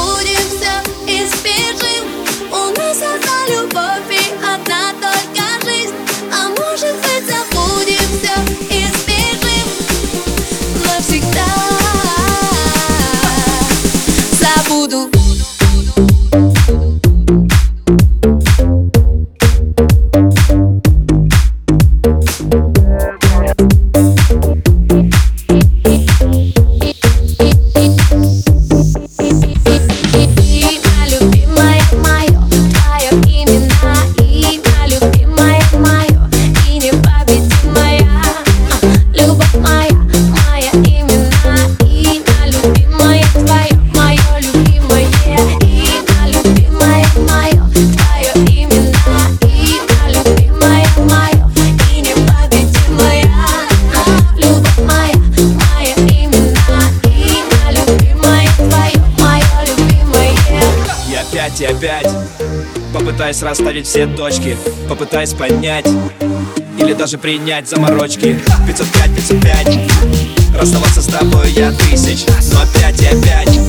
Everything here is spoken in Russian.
будет опять и опять. Попытаюсь расставить все точки Попытаюсь понять Или даже принять заморочки. 505, 505 Расставаться с тобой я тысяч Но опять и опять.